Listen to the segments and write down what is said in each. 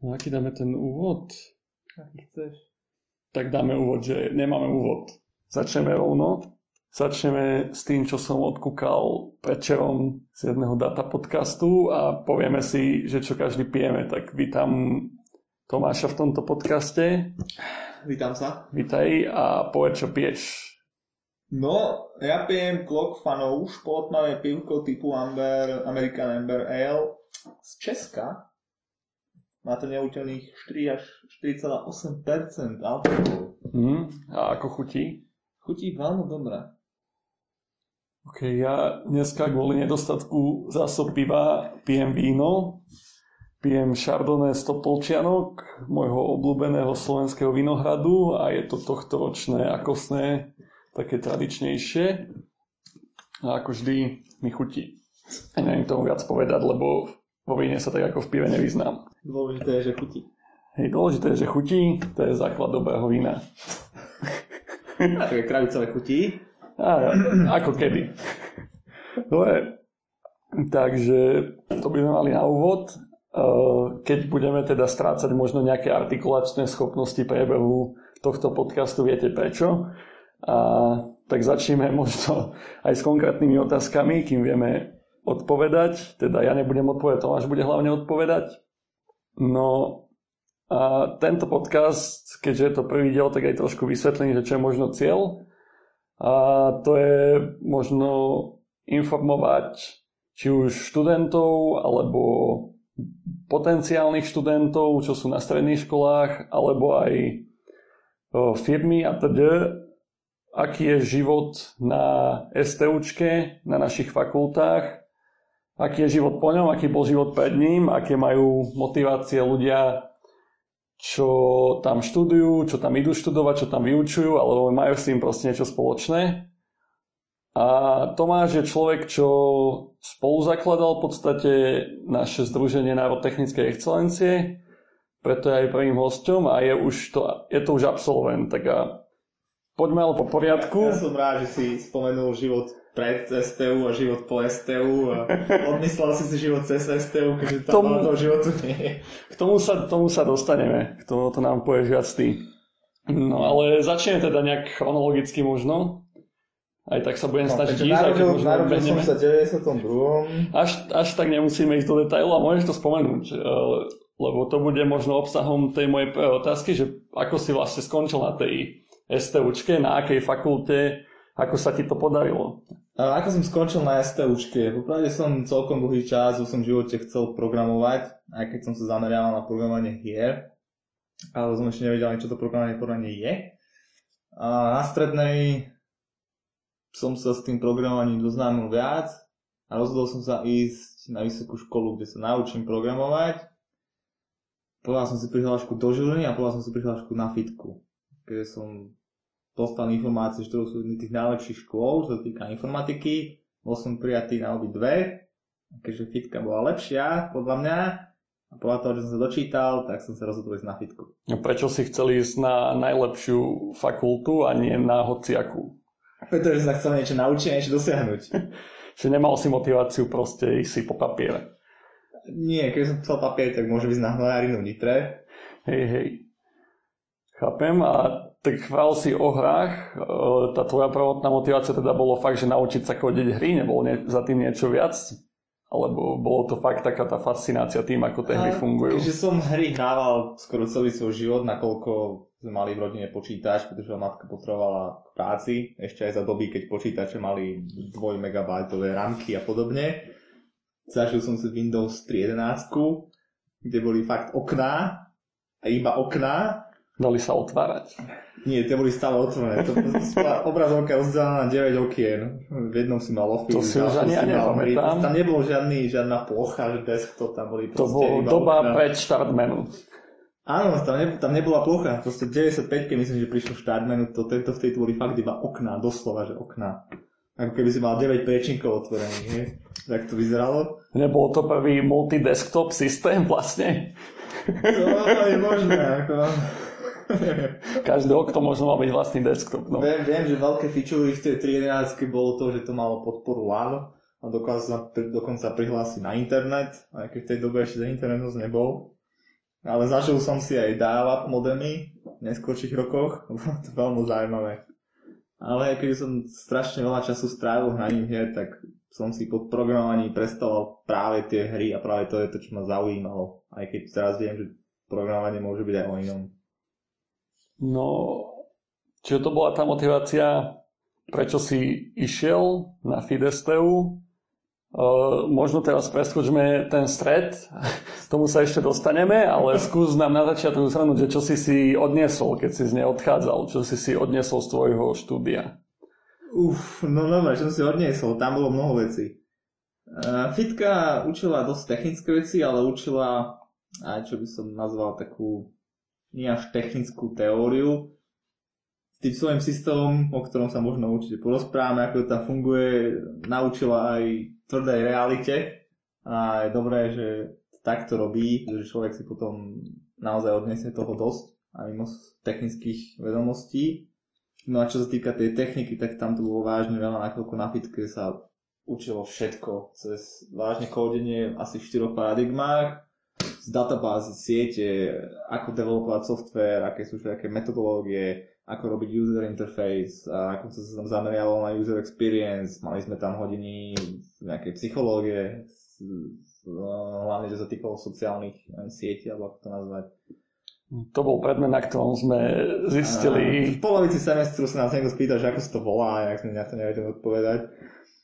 No aký dáme ten úvod? Aký chceš? Tak dáme úvod, že nemáme úvod. Začneme rovno. Začneme s tým, čo som odkúkal predčerom z jedného data podcastu a povieme si, že čo každý pijeme. Tak vítam Tomáša v tomto podcaste. Vítam sa. Vítaj a povedz, čo piješ. No, ja pijem Clock Fanou, špotmavé pivko typu Amber, American Amber Ale z Česka. Má to neutelných 4 až 4,8% alkoholu. Hm? A ako chutí? Chutí veľmi dobre. Ok, ja dneska kvôli nedostatku zásob piva pijem víno. Pijem Chardonnay Stopolčianok, môjho obľúbeného slovenského vinohradu a je to tohto ročné akosné, také tradičnejšie. A ako vždy mi chutí. A neviem tomu viac povedať, lebo vo víne sa tak ako v pive nevyznám. Dôležité je, že chutí. Hej, dôležité je, že chutí, to je základ dobrého vína. Také krajúcové chutí. A, ako kedy. Dobre, takže to by sme mali na úvod. Keď budeme teda strácať možno nejaké artikulačné schopnosti priebehu tohto podcastu, viete prečo. A tak začneme možno aj s konkrétnymi otázkami, kým vieme odpovedať. Teda ja nebudem odpovedať, Tomáš bude hlavne odpovedať. No a tento podcast, keďže je to prvý diel, tak aj trošku vysvetlím, že čo je možno cieľ. A to je možno informovať či už študentov alebo potenciálnych študentov, čo sú na stredných školách, alebo aj firmy a teda, aký je život na STUčke, na našich fakultách, aký je život po ňom, aký bol život pred ním, aké majú motivácie ľudia čo tam študujú, čo tam idú študovať, čo tam vyučujú, alebo majú s tým proste niečo spoločné. A Tomáš je človek, čo spolu zakladal v podstate naše Združenie Národtechnickej excelencie, preto je aj prvým hosťom a je, už to, je to už absolvent. Tak a poďme ale po poriadku. Ja som rád, že si spomenul život pred STU a život po STU a odmyslel si si život cez STU, keďže tam tomu, toho životu nie je. K tomu sa, tomu sa dostaneme, k tomu to nám povieš viac ty. No ale začneme teda nejak chronologicky možno. Aj tak sa budem no, snažiť ísť, aj keď možno Narodil som sa 92. Až, až tak nemusíme ísť do detailu a môžeš to spomenúť, eh, lebo to bude možno obsahom tej mojej otázky, že ako si vlastne skončil na tej STUčke, na akej fakulte, ako sa ti to podarilo? A ako som skončil na STUčke? Popravde som celkom dlhý čas vo som živote chcel programovať, aj keď som sa zameriaval na programovanie hier, ale som ešte nevedel čo to programovanie podľa je. A na strednej som sa s tým programovaním doznámil viac a rozhodol som sa ísť na vysokú školu, kde sa naučím programovať. Povedal som si prihlášku do Žiliny a povedal som si prihlášku na fitku, kde som dostal informácie, že to sú jedny tých najlepších škôl, čo sa týka informatiky. Bol som prijatý na obi dve, keďže fitka bola lepšia, podľa mňa. A podľa toho, že som sa dočítal, tak som sa rozhodol ísť na fitku. A prečo si chcel ísť na najlepšiu fakultu a nie na hociakú? Pretože som sa chcel niečo naučiť a niečo dosiahnuť. že nemal si motiváciu proste ísť si po papiere. Nie, keď som chcel papier, tak môže ísť na hnojárinu Nitre. Hej, hej. Chápem. A tak chvál si o hrách. E, tá tvoja prvotná motivácia teda bolo fakt, že naučiť sa chodiť hry, nebolo ne- za tým niečo viac? Alebo bolo to fakt taká tá fascinácia tým, ako tie hry fungujú? Takže som hry hrával skoro celý svoj život, nakoľko sme mali v rodine počítač, pretože matka potrebovala k práci, ešte aj za doby, keď počítače mali 2 megabajtové ramky a podobne. Zažil som si Windows 3.11, kde boli fakt okná, a iba okná, Dali sa otvárať. Nie, tie boli stále otvorené. To bola obrazovka rozdelená na 9 okien. V jednom si mal office. To si už ani ja nepamätám. Tam nebolo žiadny, žiadna plocha, že desktop, tam boli To bolo doba okna. pred štart menu. Áno, tam, ne, tam nebola plocha. Proste 95 myslím, že prišlo štart menu, to tento v tej boli fakt iba okná, doslova, že okná. Ako keby si mal 9 prečinkov otvorených, nie? Tak to vyzeralo. Nebol to prvý multi-desktop systém vlastne? To je možné, ako... Každé okno možno má byť vlastný desktop. No. Viem, viem, že veľké feature v tej 3.11 bolo to, že to malo podporu LAN a dokázal dokonca prihlásiť na internet, aj keď v tej dobe ešte internet nebol. Ale zažil som si aj dial-up modemy v neskôrších rokoch, bolo to veľmi zaujímavé. Ale keď som strašne veľa času strávil hraním hier, tak som si pod programovaní predstavoval práve tie hry a práve to je to, čo ma zaujímalo. Aj keď teraz viem, že programovanie môže byť aj o inom. No, čiže to bola tá motivácia, prečo si išiel na Fidesteu Uh, možno teraz preskočme ten stred, k tomu sa ešte dostaneme, ale skús nám na začiatku zhrnúť, že čo si si odniesol, keď si z nej odchádzal, čo si si odniesol z tvojho štúdia. Uf, no dobre, čo si odniesol, tam bolo mnoho vecí. Uh, Fitka učila dosť technické veci, ale učila aj čo by som nazval takú nie až technickú teóriu, tým svojim systémom, o ktorom sa možno určite porozprávame, ako to tam funguje, naučila aj tvrdej realite. A je dobré, že takto robí, že človek si potom naozaj odniesie toho dosť a mimo technických vedomostí. No a čo sa týka tej techniky, tak tam to bolo vážne veľa, nakoľko na fitke sa učilo všetko cez vážne kódenie asi v štyroch paradigmách, z databázy, siete, ako developovať software, aké sú všetké metodológie, ako robiť user interface, a ako sa tam zameriavalo na user experience, mali sme tam hodiny nejakej psychológie, hlavne, že sa týkalo sociálnych sietí, alebo ako to nazvať. To bol predmet, na ktorom sme zistili... A v polovici semestru sa nás niekto spýta, že ako sa to volá, a jak sme na to nevedeli odpovedať.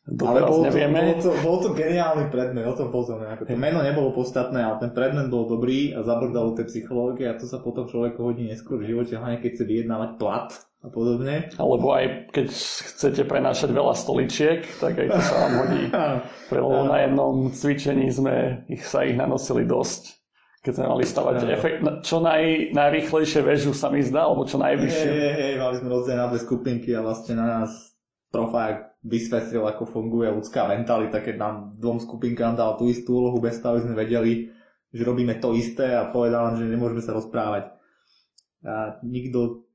Ale bol to, bol, to, bol to geniálny predmet, o tom. Ako to meno nebolo podstatné, ale ten predmet bol dobrý a zabrdalo tie psychológie a to sa potom človeku hodí neskôr v živote, hlavne keď chce vyjednávať plat a podobne. Alebo aj keď chcete prenášať veľa stoličiek, tak aj to sa vám hodí. Lebo na jednom cvičení sme ich, sa ich nanosili dosť keď sme mali stavať efekt, čo naj, najrýchlejšie väžu sa mi zdá, alebo čo najvyššie. Hej, hej, hej, mali sme rozdelené na dve skupinky a vlastne na nás profák vysvetlil, ako funguje ľudská mentalita, keď nám dvom skupinkám dal tú istú úlohu bez toho, aby sme vedeli, že robíme to isté a povedal nám, že nemôžeme sa rozprávať. A nikto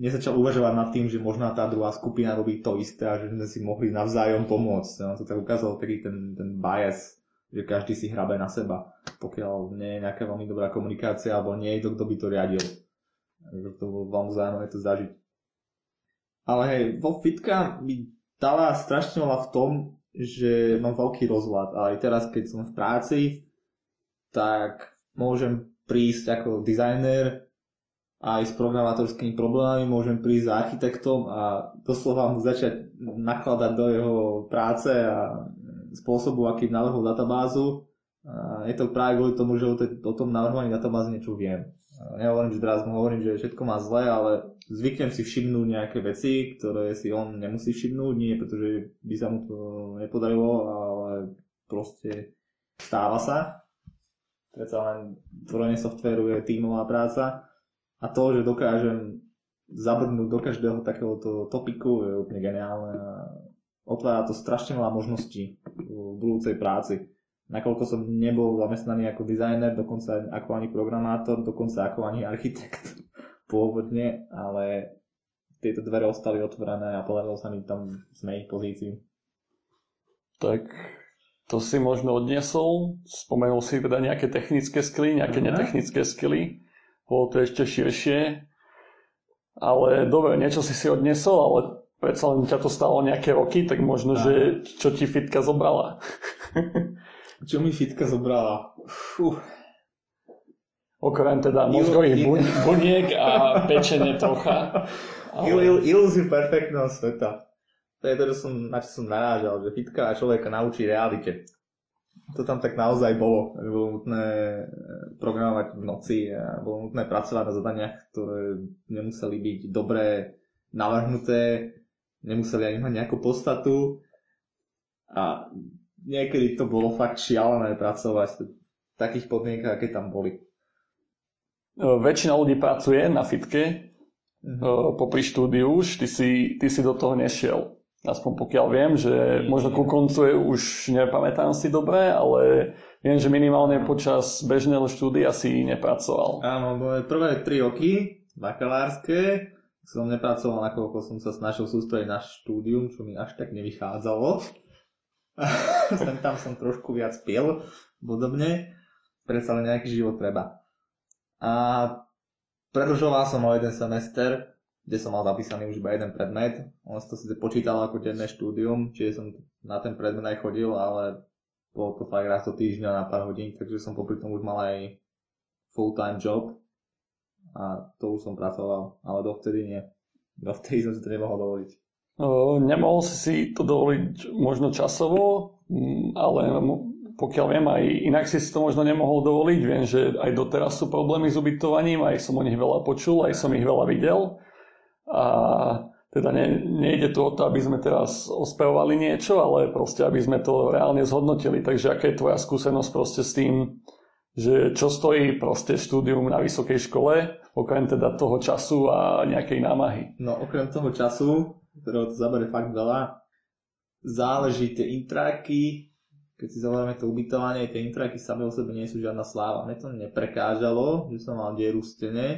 nezačal uvažovať nad tým, že možná tá druhá skupina robí to isté a že sme si mohli navzájom pomôcť. No, to tak ukázalo taký ten, ten bias, že každý si hrabe na seba, pokiaľ nie je nejaká veľmi dobrá komunikácia alebo nie je to, kto by to riadil. To bolo veľmi zaujímavé to zažiť. Ale hej, vo fitka mi dala strašne veľa v tom, že mám veľký rozhľad. Ale aj teraz, keď som v práci, tak môžem prísť ako dizajner aj s programátorskými problémami, môžem prísť za architektom a doslova mu začať nakladať do jeho práce a spôsobu, akým navrhol databázu. A je to práve kvôli tomu, že o tom navrhovaní databázy niečo viem. Nehovorím, že teraz mu hovorím, že všetko má zle, ale zvyknem si všimnúť nejaké veci, ktoré si on nemusí všimnúť, nie pretože by sa mu to nepodarilo, ale proste stáva sa. Predsa len tvorenie softvéru je tímová práca a to, že dokážem zabrnúť do každého takéhoto topiku je úplne geniálne a otvára to strašne veľa možností v budúcej práci nakoľko som nebol zamestnaný ako dizajner, dokonca ako ani programátor, dokonca ako ani architekt pôvodne, ale tieto dvere ostali otvorené a podarilo sa mi tam zmeniť pozíciu. Tak to si možno odniesol, spomenul si teda nejaké technické skily, nejaké uh-huh. netechnické skily, bolo to ešte širšie, ale dobre, niečo si si odniesol, ale predsa len ťa to stalo nejaké roky, tak možno, uh-huh. že čo ti fitka zobrala. Čo mi fitka zobrala? Fú. Okrem teda mozgových il, buniek a pečenie trocha. Ale... Il, il, ilúziu perfektného sveta. To je to, čo som, na čo som narážal, že fitka a človeka naučí realite. To tam tak naozaj bolo. Bolo nutné eh, programovať v noci a bolo nutné pracovať na zadaniach, ktoré nemuseli byť dobre navrhnuté, nemuseli ani mať nejakú podstatu. A niekedy to bolo fakt šialené pracovať v takých podmienkach, aké tam boli. E, väčšina ľudí pracuje na fitke uh-huh. popri štúdiu už, ty si, ty si do toho nešiel. Aspoň pokiaľ viem, že možno ku koncu je už nepamätám si dobre, ale viem, že minimálne počas bežného štúdia si nepracoval. Áno, moje prvé tri roky bakalárske som nepracoval, nakoľko som sa snažil sústrediť na štúdium, čo mi až tak nevychádzalo. sem tam som trošku viac pil, podobne. Predsa len nejaký život treba. A predlžoval som o jeden semester, kde som mal zapísaný už iba jeden predmet. On to si počítal ako denné štúdium, čiže som na ten predmet aj chodil, ale bolo to fakt raz do týždňa na pár hodín, takže som popri tom už mal aj full-time job a to už som pracoval, ale dovtedy nie. Dovtedy som si to nemohol dovoliť. Nemohol si si to dovoliť možno časovo, mm, ale pokiaľ viem, aj inak si si to možno nemohol dovoliť. Viem, že aj doteraz sú problémy s ubytovaním, aj som o nich veľa počul, aj som ich veľa videl. A teda ne, nejde tu o to, aby sme teraz ospevovali niečo, ale proste, aby sme to reálne zhodnotili. Takže aká je tvoja skúsenosť proste s tým, že čo stojí proste štúdium na vysokej škole, okrem teda toho času a nejakej námahy? No okrem toho času, ktorého to zabere fakt veľa, záleží tie intráky, keď si zavoláme to ubytovanie, tie intraky same o sebe nie sú žiadna sláva. Mne to neprekážalo, že som mal dieru v stene.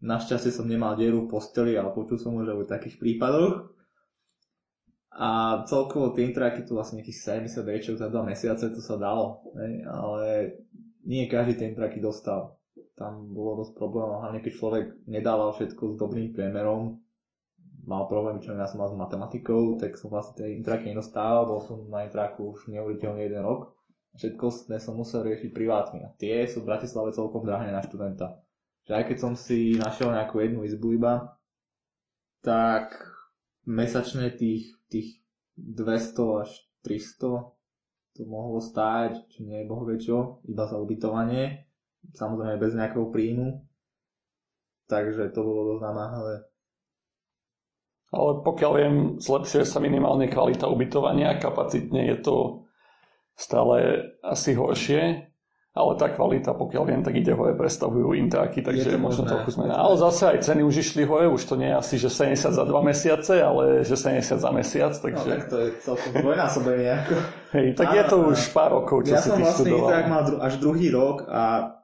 Našťastie som nemal dieru v posteli, ale počul som už o takých prípadoch. A celkovo tie intraky tu vlastne nejakých 70 rečov za 2 mesiace, to sa dalo. Ne? Ale nie každý tie intraky dostal. Tam bolo dosť problémov, hlavne keď človek nedával všetko s dobrým priemerom, mal problém, čo ja som mal s matematikou, tak som vlastne tie intraky nedostával, bol som na intraku už neuveriteľne jeden rok. Všetko som musel riešiť privátne. A tie sú v Bratislave celkom drahé na študenta. Že aj keď som si našiel nejakú jednu izbu iba, tak mesačne tých, tých 200 až 300 to mohlo stáť, či nie boh čo, iba za ubytovanie, samozrejme bez nejakého príjmu. Takže to bolo dosť namáhavé ale pokiaľ viem, zlepšuje sa minimálne kvalita ubytovania, kapacitne je to stále asi horšie, ale tá kvalita, pokiaľ viem, tak ide hore, predstavujú intráky, takže je možno trochu zmena. Ale zase aj ceny už išli hore, už to nie je asi, že 70 za 2 mesiace, ale že 70 za mesiac, takže... No, tak to je celkom dvojnásobenie. Hej, tak a, je to už pár rokov, čo ja si ty vlastne študoval. Ja som vlastne mal až druhý rok a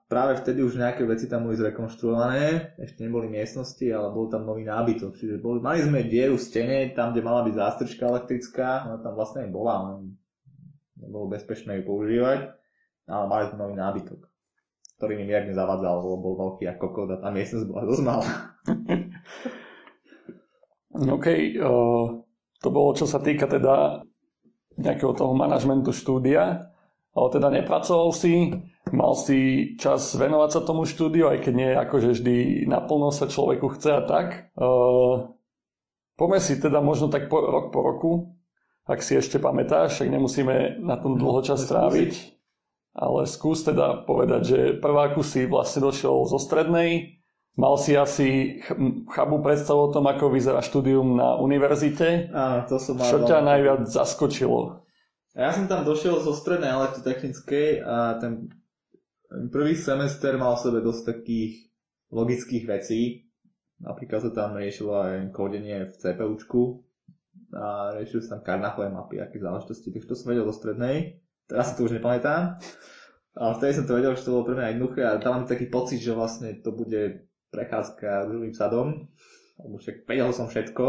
práve vtedy už nejaké veci tam boli zrekonštruované, ešte neboli miestnosti, ale bol tam nový nábytok. Čiže boli, mali sme dieru v stene, tam, kde mala byť zástrčka elektrická, ona tam vlastne aj bola, nebolo bezpečné ju používať, ale mali sme nový nábytok, ktorý mi nejak nezavadzal, lebo bol veľký ako kokot a tá miestnosť bola dosť malá. OK, uh, to bolo čo sa týka teda nejakého toho manažmentu štúdia, ale teda nepracoval si, mal si čas venovať sa tomu štúdiu, aj keď nie akože vždy naplno sa človeku chce a tak. Uh, poďme si teda možno tak po, rok po roku, ak si ešte pamätáš, však nemusíme na tom dlho čas stráviť. Ale skús teda povedať, že prváku si vlastne došiel zo strednej, mal si asi chabú predstavu o tom, ako vyzerá štúdium na univerzite. Áno, to som mal. Čo ťa najviac zaskočilo? Ja som tam došiel zo strednej elektrotechnickej a ten Prvý semester mal v sebe dosť takých logických vecí. Napríklad sa tam riešilo aj kodenie v CPUčku a riešili sa tam karnachové mapy, aké záležitosti. Takže to som vedel do strednej. Teraz si to už nepamätám. Ale vtedy som to vedel, že to bolo pre mňa jednoduché a mám taký pocit, že vlastne to bude prechádzka rúžovým sadom. Lebo však vedel som všetko.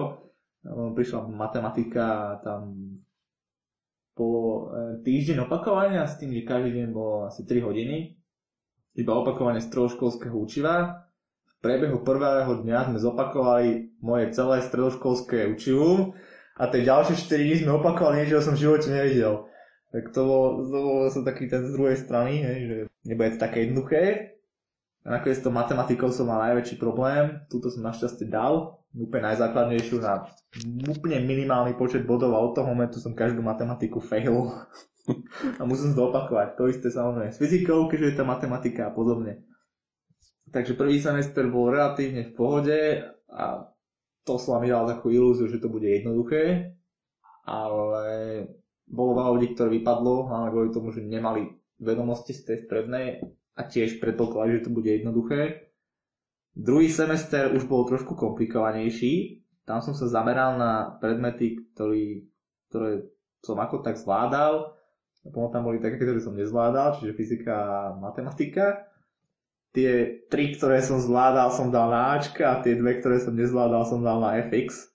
Prišla matematika a tam bolo e, týždeň opakovania s tým, že každý deň bolo asi 3 hodiny iba opakovanie stredoškolského učiva. V priebehu prvého dňa sme zopakovali moje celé stredoškolské učivu a tie ďalšie 4 dní sme opakovali niečo, čo som v živote nevidel. Tak to bol, to bol som taký ten z druhej strany, hej, že nebude to také jednoduché. A nakoniec s matematikou som mal najväčší problém. Tuto som našťastie dal, úplne najzákladnejšiu na úplne minimálny počet bodov a od toho momentu som každú matematiku fail a musím to opakovať. To isté samozrejme s fyzikou, keďže je tá matematika a podobne. Takže prvý semester bol relatívne v pohode a to som mi dal takú ilúziu, že to bude jednoduché, ale bolo veľa ľudí, ktoré vypadlo, hlavne kvôli tomu, že nemali vedomosti z tej strednej a tiež predpokladali, že to bude jednoduché. Druhý semester už bol trošku komplikovanejší. Tam som sa zameral na predmety, ktorý, ktoré som ako tak zvládal potom tam boli také, ktoré som nezvládal, čiže fyzika a matematika. Tie tri, ktoré som zvládal, som dal na Ačka a tie dve, ktoré som nezvládal, som dal na FX.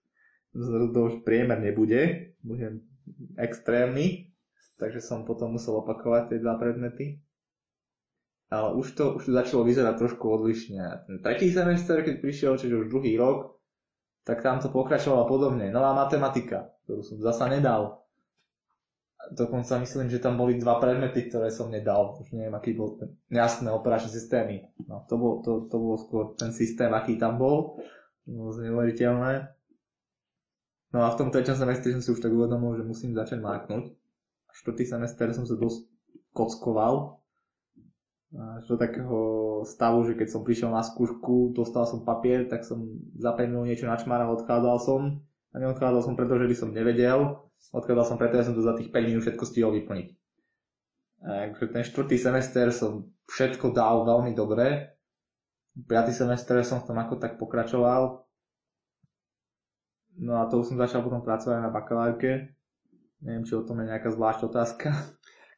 To už priemer nebude, budem extrémny, takže som potom musel opakovať tie dva predmety. Ale už to, už to začalo vyzerať trošku odlišne. Ten tretí semester, keď prišiel, čiže už druhý rok, tak tam to pokračovalo podobne. Nová matematika, ktorú som zasa nedal. Dokonca myslím, že tam boli dva predmety, ktoré som nedal. Už neviem, aký bol ten jasné operačné systémy. No, to, bol, to, to bol skôr ten systém, aký tam bol. No, neuveriteľné. No a v tom treťom semestri som si už tak uvedomil, že musím začať máknuť. Štvrtý semester som sa dosť kockoval. Až do takého stavu, že keď som prišiel na skúšku, dostal som papier, tak som za 5 minút niečo načmáral, odchádzal som. A neodchádzal som preto, že by som nevedel. Odchádzal som preto, že som to za tých 5 minút všetko stihol vyplniť. Takže ten štvrtý semester som všetko dal veľmi dobre. Piatý semester som v tom ako tak pokračoval. No a to už som začal potom pracovať na bakalárke. Neviem, či o tom je nejaká zvlášť otázka.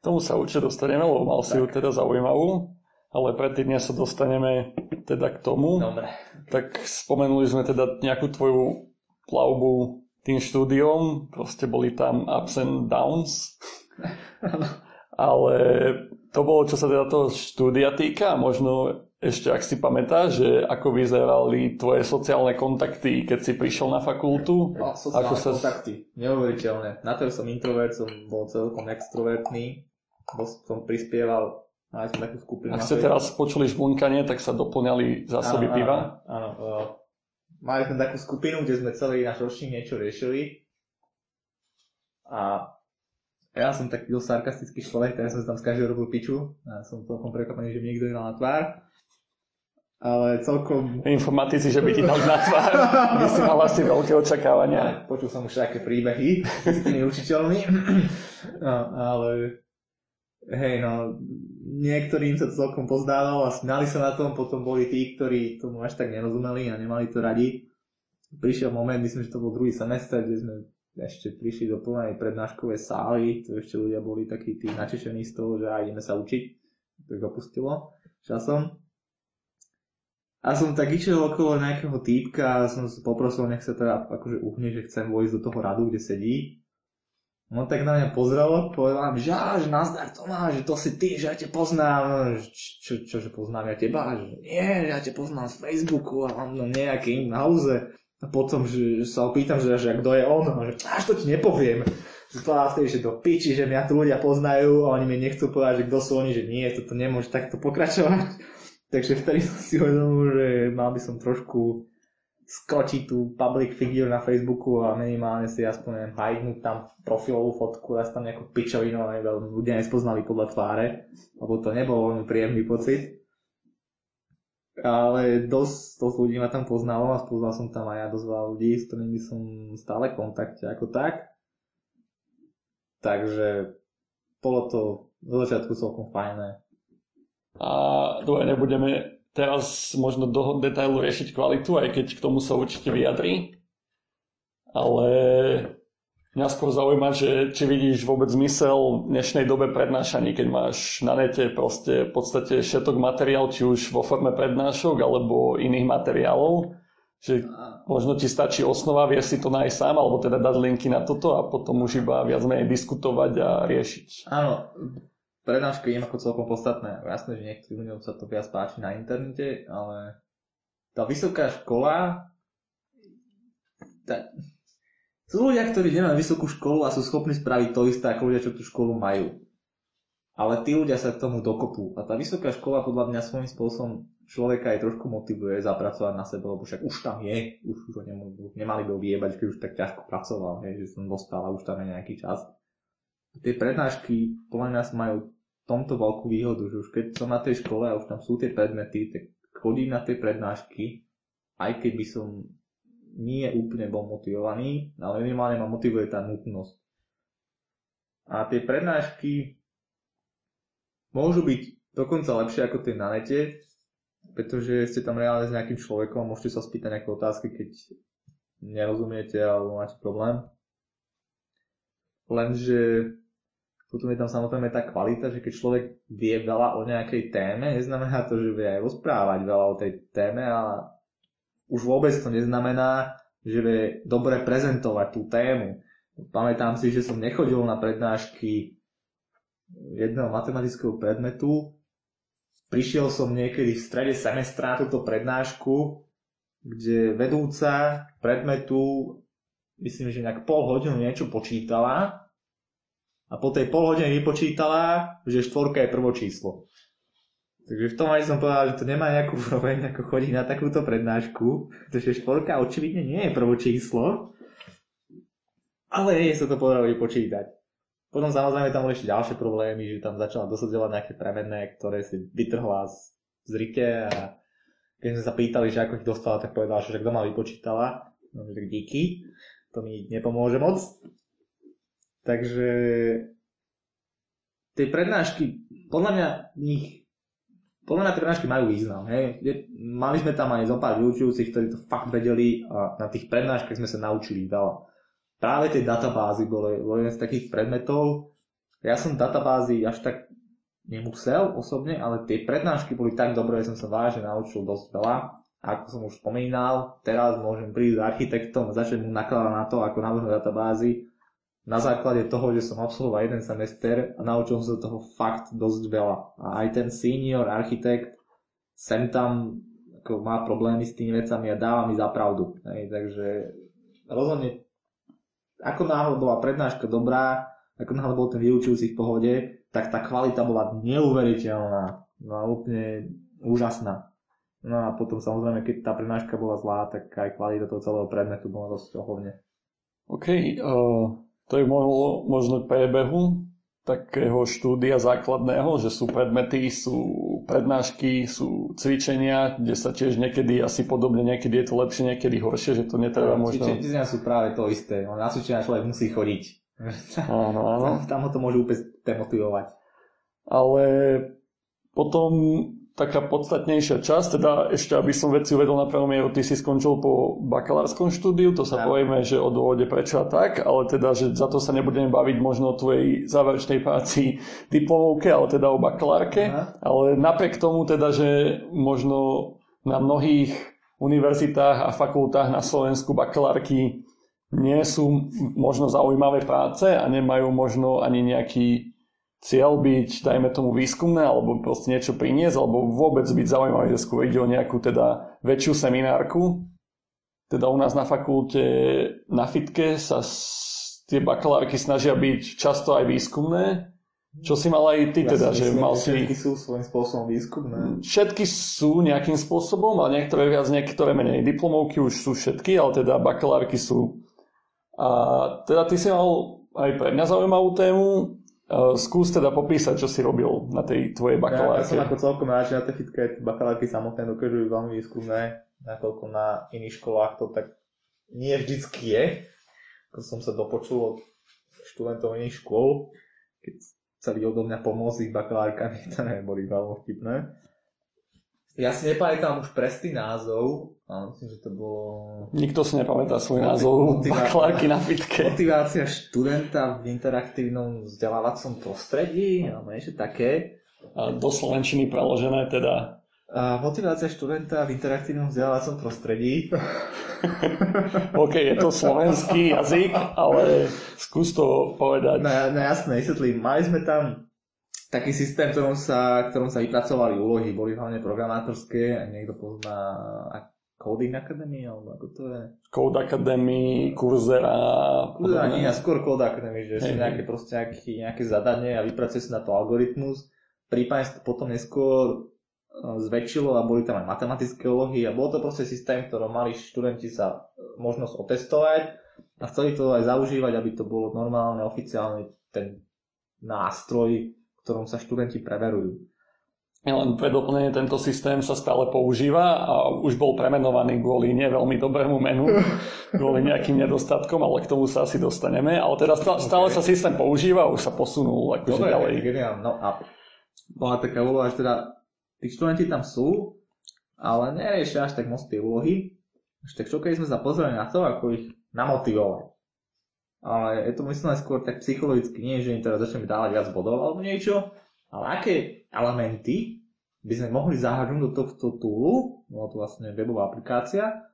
K tomu sa určite dostaneme, lebo mal si ju teda zaujímavú. Ale predtým, než sa dostaneme teda k tomu, Dobre. tak spomenuli sme teda nejakú tvoju plavbu tým štúdiom, proste boli tam ups and downs. Ale to bolo, čo sa teda toho štúdia týka, možno ešte, ak si pamätáš, že ako vyzerali tvoje sociálne kontakty, keď si prišiel na fakultu? No, sociálne ako sa... kontakty, neuveriteľné. Na to, že som introvert, som bol celkom extrovertný, bol som prispieval, mali sme takú skupinu. Ak ste teraz počuli žbunkanie, tak sa doplňali zásoby áno, piva. Áno, áno. Mali sme takú skupinu, kde sme celý náš ročník niečo riešili. A ja som taký dosť sarkastický človek, tak som tam z každého robil piču. A som celkom prekvapený, že mi niekto nedal na tvár. Ale celkom... Informatici, že by ti dal na tvár. By si mal asi veľké očakávania. Počul som už také príbehy s tými učiteľmi. No, ale hej, no, niektorým sa to celkom pozdávalo a smiali sa na tom, potom boli tí, ktorí tomu až tak nerozumeli a nemali to radi. Prišiel moment, myslím, že to bol druhý semester, kde sme ešte prišli do plnej prednáškovej sály, to ešte ľudia boli takí tí načešení z toho, že aj ideme sa učiť. To ich opustilo časom. A som tak išiel okolo nejakého týpka a som sa poprosil, nech sa teda akože uhne, že chcem vojsť do toho radu, kde sedí. On tak na mňa pozrel, povedal že, že nazdar Tomáš, že to si ty, že ja ťa poznám. No, čo, čo, že poznám ja teba? Že, nie, ja ťa poznám z Facebooku a mám na nejaké in-house. A potom, že, že sa opýtam, že, že kto je on, že až to ti nepoviem. Že vtedy, že do piči, že mňa tu ľudia poznajú a oni mi nechcú povedať, že kto sú oni, že nie, toto nemôže takto pokračovať. Takže vtedy som si uvedomil, že mal by som trošku skočiť tú public figure na Facebooku a minimálne si aspoň hajdnúť tam profilovú fotku, dať tam nejakú pičovinu, aby ľudia nespoznali podľa tváre, lebo to nebol veľmi príjemný pocit. Ale dosť, dosť ľudí ma tam poznalo a spoznal som tam aj ja dosť veľa ľudí, s ktorými som stále v kontakte ako tak. Takže bolo to v začiatku celkom fajné. A dobre, nebudeme teraz možno do detailu riešiť kvalitu, aj keď k tomu sa určite vyjadrí. Ale mňa skôr zaujíma, že či vidíš vôbec zmysel v dnešnej dobe prednášaní, keď máš na nete proste v podstate všetok materiál, či už vo forme prednášok alebo iných materiálov, že možno ti stačí osnova, vieš si to nájsť sám, alebo teda dať linky na toto a potom už iba viac menej diskutovať a riešiť. Áno, prednášky je ako celkom podstatné. Jasné, že niektorým ľuďom sa to viac páči na internete, ale tá vysoká škola... Tá... Sú ľudia, ktorí nemajú vysokú školu a sú schopní spraviť to isté ako ľudia, čo tú školu majú. Ale tí ľudia sa k tomu dokopú. A tá vysoká škola podľa mňa svojím spôsobom človeka aj trošku motivuje zapracovať na sebe, lebo však už tam je, už, ho nemali by ho keď už tak ťažko pracoval, hej, že som dostal a už tam je nejaký čas. Tie prednášky podľa mňa majú tomto veľkú výhodu, že už keď som na tej škole a už tam sú tie predmety, tak chodím na tie prednášky, aj keď by som nie úplne bol motivovaný, ale minimálne ma motivuje tá nutnosť. A tie prednášky môžu byť dokonca lepšie ako tie na nete, pretože ste tam reálne s nejakým človekom, môžete sa spýtať nejaké otázky, keď nerozumiete alebo máte problém. Lenže potom je tam samozrejme tá kvalita, že keď človek vie veľa o nejakej téme, neznamená to, že vie aj rozprávať veľa o tej téme, ale už vôbec to neznamená, že vie dobre prezentovať tú tému. Pamätám si, že som nechodil na prednášky jedného matematického predmetu, prišiel som niekedy v strede semestra túto prednášku, kde vedúca predmetu, myslím, že nejak pol hodinu niečo počítala a po tej pol hodine vypočítala, že štvorka je prvo číslo. Takže v tom aj som povedal, že to nemá nejakú úroveň, ako chodiť na takúto prednášku, pretože štvorka očividne nie je prvo číslo, ale jej sa to podarilo vypočítať. Potom samozrejme tam boli ešte ďalšie problémy, že tam začala dosadzovať nejaké premenné, ktoré si vytrhla z, z rike a keď sme sa pýtali, že ako ich dostala, tak povedala, že doma vypočítala. No, tak díky, to mi nepomôže moc. Takže tie prednášky, podľa mňa nich podľa mňa prednášky majú význam. Hej. Mali sme tam aj zo pár vyučujúcich, ktorí to fakt vedeli a na tých prednáškach sme sa naučili veľa. Práve tie databázy boli, boli jeden z takých predmetov. Ja som databázy až tak nemusel osobne, ale tie prednášky boli tak dobré, že som sa vážne naučil dosť veľa. Ako som už spomínal, teraz môžem prísť s architektom a začať mu nakladať na to, ako navrhnúť databázy na základe toho, že som absolvoval jeden semester a naučil som sa toho fakt dosť veľa. A aj ten senior architekt sem tam ako má problémy s tými vecami a dáva mi za pravdu. Hej, takže rozhodne ako náhle bola prednáška dobrá, ako náhle bol ten vyučujúci v pohode, tak tá kvalita bola neuveriteľná. No úplne úžasná. No a potom samozrejme, keď tá prednáška bola zlá, tak aj kvalita toho celého predmetu bola dosť ohovne. OK, uh, to je mohlo možno prebehu takého štúdia základného, že sú predmety, sú prednášky, sú cvičenia, kde sa tiež niekedy asi podobne, niekedy je to lepšie, niekedy horšie, že to netreba no, možno... Cvičenia sú práve to isté, na cvičenia človek musí chodiť. Áno, áno. Tam ho to môže úplne demotivovať. Ale potom taká podstatnejšia časť, teda ešte aby som veci uvedol na prvom mieru, ty si skončil po bakalárskom štúdiu, to sa ja. povieme, že o dôvode prečo a tak, ale teda, že za to sa nebudeme baviť možno o tvojej záverečnej práci diplomovke, ale teda o bakalárke, Aha. ale napriek tomu teda, že možno na mnohých univerzitách a fakultách na Slovensku bakalárky nie sú možno zaujímavé práce a nemajú možno ani nejaký cieľ byť, dajme tomu výskumné, alebo proste niečo priniesť, alebo vôbec byť zaujímavý, že skôr ide o nejakú teda väčšiu seminárku. Teda u nás na fakulte na fitke sa tie bakalárky snažia byť často aj výskumné, čo si mal aj ty ja teda, že mal si... Všetky sú svojím spôsobom výskumné. Všetky sú nejakým spôsobom, ale niektoré viac, niektoré menej. Diplomovky už sú všetky, ale teda bakalárky sú. A teda ty si mal aj pre mňa zaujímavú tému, Uh, skús teda popísať, čo si robil na tej tvojej bakalárke. Ja, ja som ako celkom rád, že na tej fitke bakalárky samotné dokážu byť veľmi výskumné, nakoľko na iných školách to tak nie vždycky je. Ako som sa dopočul od študentov iných škôl, keď chceli odo mňa pomôcť ich bakalárkami, ktoré boli veľmi vtipné. Ja si nepamätám už presný názov, ale myslím, že to bolo... Nikto si nepamätá svoj Motiv- názov motivá... bakalárky na fitke. Motivácia študenta v interaktívnom vzdelávacom prostredí, alebo niečo také. A do slovenčiny preložené teda. A motivácia študenta v interaktívnom vzdelávacom prostredí. OK, je to slovenský jazyk, ale skús to povedať. No, no jasné, vysvetlím. Mali sme tam taký systém, ktorom sa, ktorom sa vypracovali úlohy, boli hlavne programátorské, a niekto pozná Coding Academy, alebo ako to je? Code Academy, Coursera. Coursera nie, skôr Code Academy, že hey, sú nejaké, proste nejaké, nejaké zadanie a vypracuje sa na to algoritmus. Prípadne sa to potom neskôr e, zväčšilo a boli tam aj matematické úlohy a bol to proste systém, ktorom mali študenti sa e, možnosť otestovať a chceli to aj zaužívať, aby to bolo normálne, oficiálne ten nástroj, ktorom sa študenti preverujú. Len pre doplnenie tento systém sa stále používa a už bol premenovaný kvôli nie veľmi dobrému menu, kvôli nejakým nedostatkom, ale k tomu sa asi dostaneme. Ale teda stále okay. sa systém používa už sa posunul akože Dobre, ďalej. Geniál. No a bola taká úloha, že teda tí študenti tam sú, ale neriešia až tak moc tie úlohy. Až tak čo keď sme sa pozreli na to, ako ich namotivovať ale je to myslené skôr tak psychologicky, nie že im teraz začneme dávať viac bodov alebo niečo, ale aké elementy by sme mohli zahrnúť do tohto toolu, bola to vlastne webová aplikácia.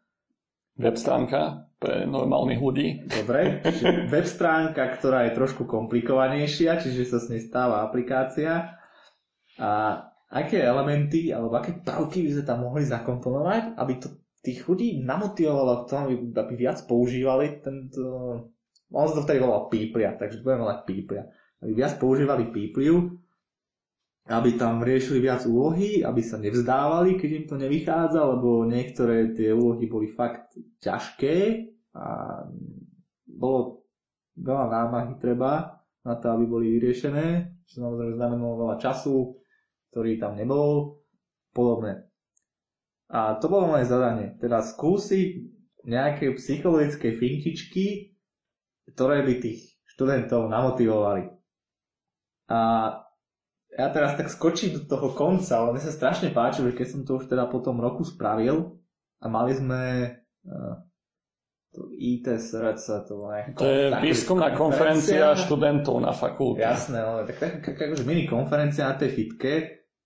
Web stránka pre normálnych ľudí. Dobre, čiže web stránka, ktorá je trošku komplikovanejšia, čiže sa s nej stáva aplikácia. A aké elementy alebo aké prvky by sme tam mohli zakomponovať, aby to tých ľudí namotivovalo k tomu, aby, aby viac používali tento... On sa to vtedy volal Píplia, takže budeme volať Píplia. Aby viac používali Pípliu, aby tam riešili viac úlohy, aby sa nevzdávali, keď im to nevychádza, lebo niektoré tie úlohy boli fakt ťažké a bolo veľa námahy treba na to, aby boli vyriešené, čo samozrejme znamenalo veľa času, ktorý tam nebol, podobné. A to bolo moje zadanie, teda skúsiť nejaké psychologické fintičky, ktoré by tých študentov namotivovali. A ja teraz tak skočím do toho konca, ale mne sa strašne páči, že keď som to už teda po tom roku spravil a mali sme uh, to IT SRC, to bolo To je výskumná konferencia, konferencia študentov na fakulte. Jasné, no, tak, tak, tak, akože mini konferencia na tej fitke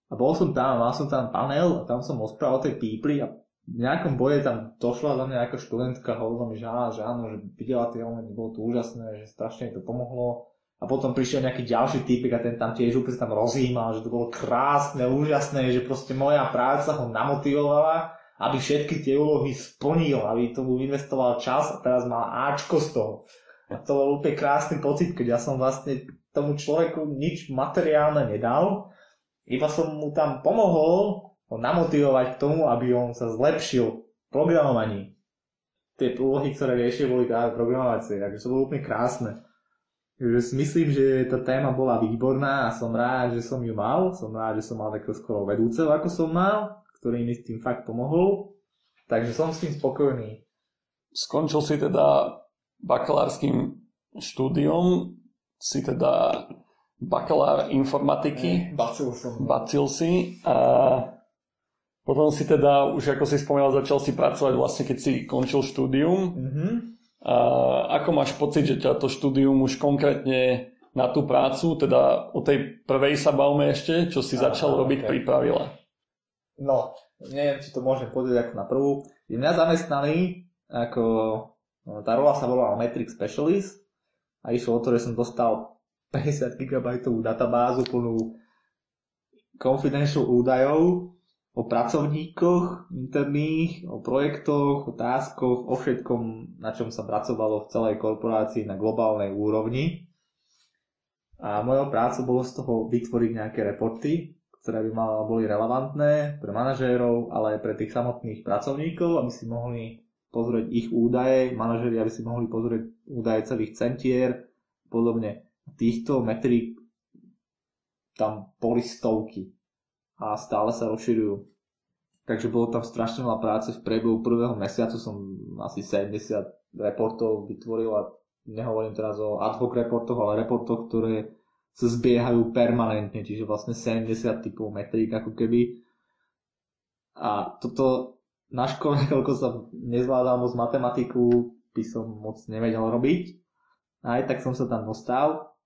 a bol som tam, mal som tam panel a tam som rozprával o tej pípli a v nejakom bode tam došla za mňa nejaká študentka, hovorila mi, že že áno, že videla tie elementy, bolo to úžasné, že strašne to pomohlo. A potom prišiel nejaký ďalší typik a ten tam tiež úplne tam rozímal, že to bolo krásne, úžasné, že proste moja práca ho namotivovala, aby všetky tie úlohy splnil, aby tomu investoval čas a teraz mal Ačko z toho. A to bol úplne krásny pocit, keď ja som vlastne tomu človeku nič materiálne nedal, iba som mu tam pomohol ho namotivovať k tomu, aby on sa zlepšil v programovaní. Tie úlohy, ktoré riešil, boli práve programovacie, takže to bolo úplne krásne. Takže myslím, že tá téma bola výborná a som rád, že som ju mal. Som rád, že som mal takého skoro vedúceho, ako som mal, ktorý mi s tým fakt pomohol. Takže som s tým spokojný. Skončil si teda bakalárským štúdiom, si teda bakalár informatiky. Bacil som. Bacil si a potom si teda, už ako si spomínal, začal si pracovať vlastne, keď si končil štúdium. Mm-hmm. A ako máš pocit, že ťa to štúdium už konkrétne na tú prácu, teda o tej prvej sa bavme ešte, čo si začal Aha, robiť, okay. pripravila? No, neviem, či to môžem povedať ako na prvú. Mňa zamestnali ako, no, tá rola sa volala Metric Specialist a išlo o to, že som dostal 50 GB databázu plnú confidential údajov o pracovníkoch interných, o projektoch, o táskoch, o všetkom, na čom sa pracovalo v celej korporácii na globálnej úrovni. A mojou prácou bolo z toho vytvoriť nejaké reporty, ktoré by mal, boli relevantné pre manažérov, ale aj pre tých samotných pracovníkov, aby si mohli pozrieť ich údaje, manažéri, aby si mohli pozrieť údaje celých centier, podobne týchto metrík tam boli stovky a stále sa rozširujú. Takže bolo tam strašne veľa práce. V priebehu prvého mesiacu som asi 70 reportov vytvoril a nehovorím teraz o ad hoc reportoch, ale reportoch, ktoré sa zbiehajú permanentne, čiže vlastne 70 typov metrík ako keby. A toto na škole, koľko som nezvládal moc matematiku, by som moc nevedel robiť. Aj tak som sa tam dostal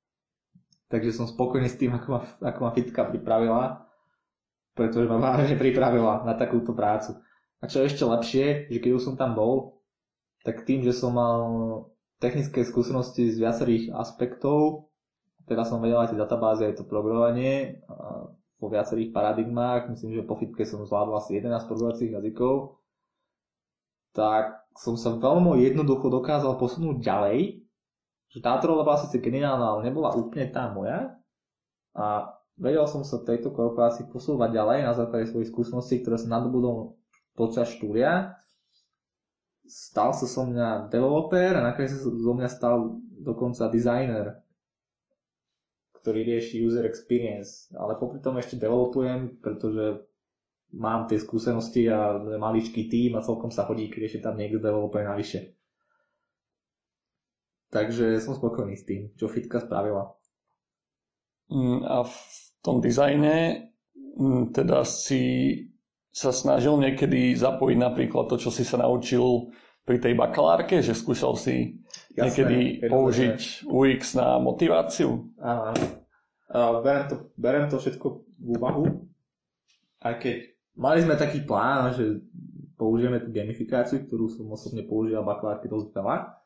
takže som spokojný s tým, ako ma, ako ma fitka pripravila, pretože ma vážne pripravila na takúto prácu. A čo ešte lepšie, že keď už som tam bol, tak tým, že som mal technické skúsenosti z viacerých aspektov, teda som vedel aj tie databázy, aj to programovanie po viacerých paradigmách, myslím, že po fitke som zvládol asi 11 programovacích jazykov, tak som sa veľmi jednoducho dokázal posunúť ďalej že táto rola bola síce geniálna, ale nebola úplne tá moja. A vedel som sa tejto korporácii posúvať ďalej na základe svojich skúseností, ktoré sa nadobudol počas štúdia. Stal sa som mňa developer a nakoniec sa zo mňa stal dokonca designer, ktorý rieši user experience. Ale popri tom ešte developujem, pretože mám tie skúsenosti a maličký tým a celkom sa hodí, keď ešte tam niekto developuje navyše. Takže som spokojný s tým, čo Fitka spravila. Mm, a v tom dizajne mm, teda si sa snažil niekedy zapojiť napríklad to, čo si sa naučil pri tej bakalárke, že skúšal si Jasné, niekedy použiť UX na motiváciu? Áno, áno. Berem to, berem to všetko v úvahu, aj keď mali sme taký plán, že použijeme tú gamifikáciu, ktorú som osobne používal v bakalárke dosť veľa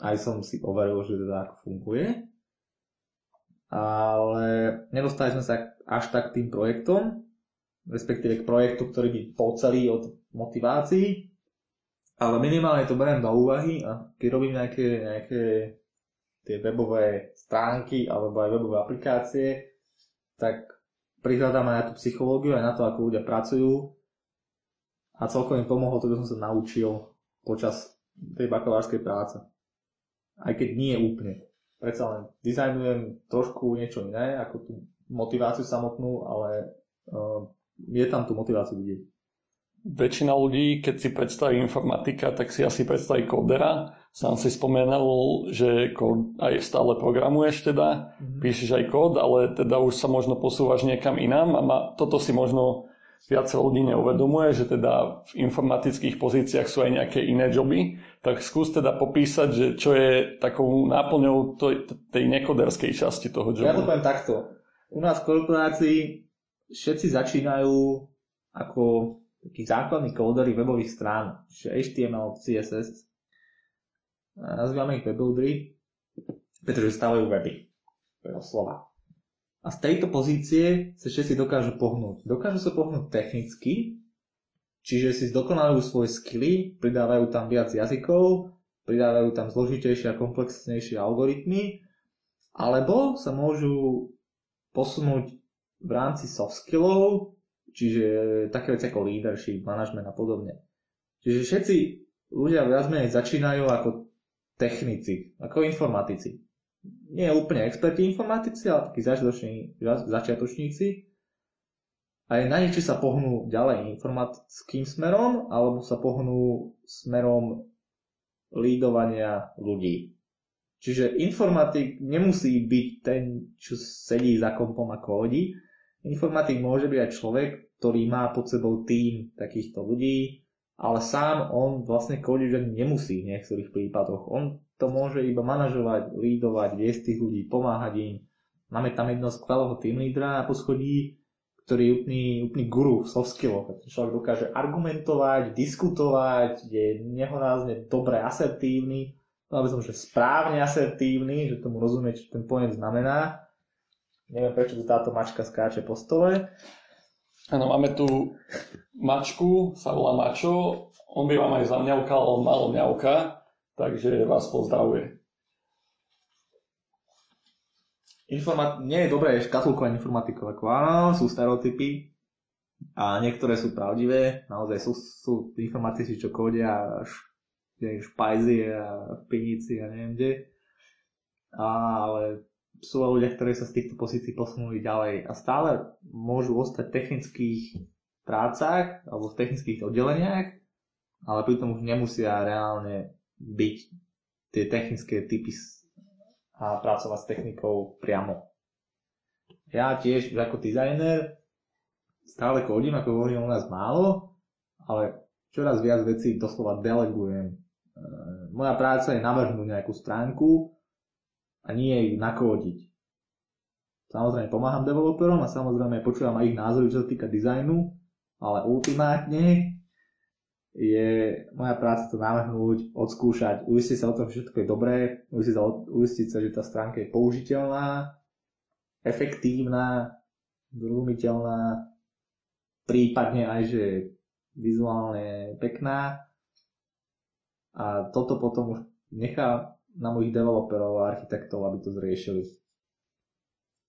aj som si overil, že teda ako funguje. Ale nedostali sme sa až tak tým projektom, respektíve k projektu, ktorý by celý od motivácií, ale minimálne to beriem do úvahy a keď robím nejaké, nejaké tie webové stránky alebo aj webové aplikácie, tak prihľadám aj na tú psychológiu, aj na to, ako ľudia pracujú a celkom im pomohlo to, čo som sa naučil počas tej bakalárskej práce. Aj keď nie úplne. Predsa len dizajnujem trošku niečo iné, ako tú motiváciu samotnú, ale uh, je tam tú motiváciu vidieť väčšina ľudí, keď si predstaví informatika, tak si asi predstaví kódera. Sám si spomenul, že aj stále programuješ teda, mm-hmm. píšeš aj kód, ale teda už sa možno posúvaš niekam inám a ma, toto si možno viacej ľudí neuvedomuje, že teda v informatických pozíciách sú aj nejaké iné joby, tak skús teda popísať, že čo je takou náplňou tej nekoderskej časti toho jobu. Ja to poviem takto. U nás v korporácii všetci začínajú ako takí základní kódery webových strán, čiže HTML, CSS. Nazývame ich webbuildery, pretože stavajú weby. To je slova. A z tejto pozície sa všetci dokážu pohnúť. Dokážu sa pohnúť technicky, čiže si zdokonalujú svoje skily, pridávajú tam viac jazykov, pridávajú tam zložitejšie a komplexnejšie algoritmy, alebo sa môžu posunúť v rámci soft skillov Čiže také veci ako leadership, management a podobne. Čiže všetci ľudia viac menej začínajú ako technici, ako informatici. Nie úplne experti informatici, ale takí začiatočníci. A je na nich, či sa pohnú ďalej informatickým smerom, alebo sa pohnú smerom lídovania ľudí. Čiže informatik nemusí byť ten, čo sedí za kompom a kódi. Informatik môže byť aj človek, ktorý má pod sebou tým takýchto ľudí, ale sám on vlastne kodiť ani nemusí v niektorých prípadoch. On to môže iba manažovať, lídovať, viesť tých ľudí, pomáhať im. Máme tam jedno skvelého team lídra na poschodí, ktorý je úplný, úplný guru v soft skilloch. Človek dokáže argumentovať, diskutovať, je nehorázne dobre asertívny, no aby som, že správne asertívny, že tomu rozumie, čo ten pojem znamená. Neviem, prečo táto mačka skáče po stole. Áno, máme tu mačku, sa volá Mačo. On by vám aj zamňaukal, on malo mňauka, takže vás pozdravuje. Informat- nie je dobré škatulkovať informatikov, ako áno, sú stereotypy a niektoré sú pravdivé, naozaj sú, sú informatici, čo kódia až špajzy a penici a neviem kde. A, ale sú ľudia, ktorí sa z týchto pozícií posunuli ďalej a stále môžu ostať v technických prácach alebo v technických oddeleniach, ale pritom už nemusia reálne byť tie technické typy a pracovať s technikou priamo. Ja tiež ako dizajner stále kodím, ako hovorím u nás málo, ale čoraz viac vecí doslova delegujem. E, moja práca je navrhnúť nejakú stránku, a nie ju nakódiť. Samozrejme pomáham developerom a samozrejme počúvam aj ich názory, čo sa týka dizajnu, ale ultimátne je moja práca to navrhnúť, odskúšať, uistiť sa o tom, že všetko je dobré, uistiť sa, uistiť sa, že tá stránka je použiteľná, efektívna, zrozumiteľná, prípadne aj, že vizuálne pekná. A toto potom už nechá na mojich developerov a architektov, aby to zriešili.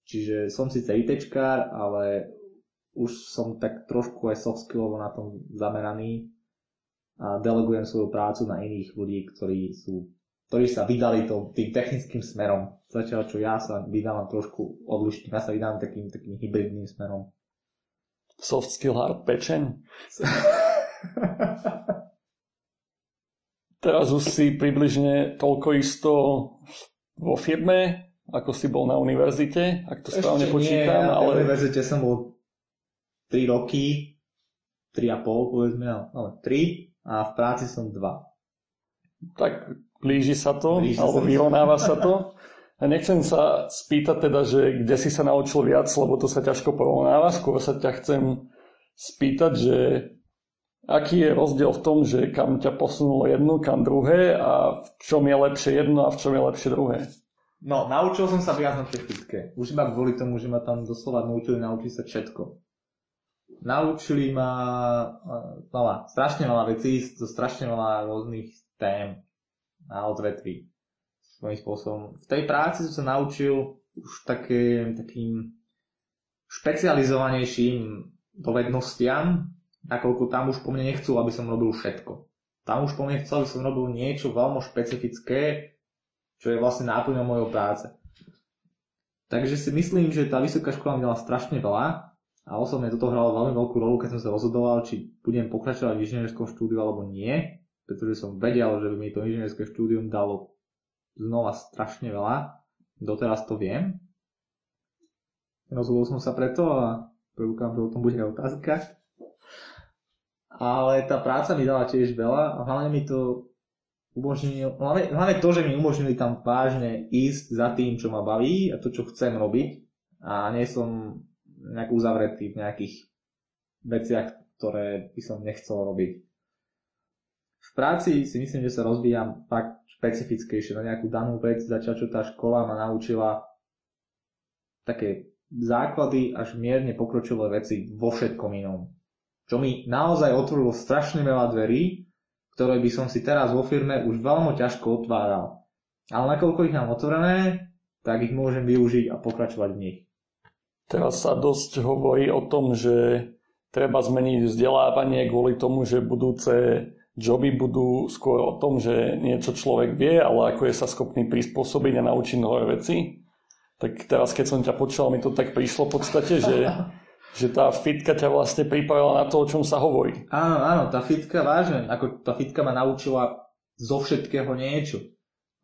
Čiže som síce ITčkár, ale už som tak trošku aj soft na tom zameraný a delegujem svoju prácu na iných ľudí, ktorí sú ktorí sa vydali to, tým technickým smerom. Zatiaľ, čo ja sa vydávam trošku odlišným, ja sa vydávam takým, takým hybridným smerom. Soft skill hard pečeň? Teraz už si približne toľko isto vo firme, ako si bol na univerzite, ak to správne počítam. Nie, ale... na univerzite som bol 3 roky, 3,5 povedzme, ale 3 a v práci som 2. Tak blíži sa to, blíži alebo vyrovnáva sa to. A nechcem sa spýtať teda, že kde si sa naučil viac, lebo to sa ťažko porovnáva. Skôr sa ťa chcem spýtať, že Aký je rozdiel v tom, že kam ťa posunulo jedno, kam druhé a v čom je lepšie jedno a v čom je lepšie druhé? No, naučil som sa viac na technické. Už iba kvôli tomu, že ma tam doslova naučili naučiť sa všetko. Naučili ma veľa, strašne veľa vecí, to strašne veľa rôznych tém a odvetví svojím spôsobom. V tej práci som sa naučil už také, takým špecializovanejším dovednostiam, nakoľko tam už po mne nechcú, aby som robil všetko. Tam už po mne chcel, aby som robil niečo veľmi špecifické, čo je vlastne náplňou mojej práce. Takže si myslím, že tá vysoká škola mi dala strašne veľa a osobne toto hralo veľmi veľkú rolu, keď som sa rozhodoval, či budem pokračovať v inžinierskom štúdiu alebo nie, pretože som vedel, že by mi to inžinierské štúdium dalo znova strašne veľa. Doteraz to viem. Rozhodol som sa preto a prvúkam, že o tom bude aj otázka. Ale tá práca mi dala tiež veľa a hlavne mi to umožnilo, hlavne, hlavne to, že mi umožnili tam vážne ísť za tým, čo ma baví a to, čo chcem robiť a nie som nejak uzavretý v nejakých veciach, ktoré by som nechcel robiť. V práci si myslím, že sa rozvíjam fakt špecifickejšie na nejakú danú vec, zatiaľ čo tá škola ma naučila také základy až mierne pokročilé veci vo všetkom inom. Čo mi naozaj otvorilo strašne veľa dverí, ktoré by som si teraz vo firme už veľmi ťažko otváral. Ale nakoľko ich mám otvorené, tak ich môžem využiť a pokračovať v nich. Teraz sa dosť hovorí o tom, že treba zmeniť vzdelávanie kvôli tomu, že budúce joby budú skôr o tom, že niečo človek vie, ale ako je sa schopný prispôsobiť a naučiť nové veci. Tak teraz, keď som ťa počul, mi to tak prišlo v podstate, že, že tá fitka ťa vlastne pripravila na to, o čom sa hovorí. Áno, áno, tá fitka vážne. Ako tá fitka ma naučila zo všetkého niečo.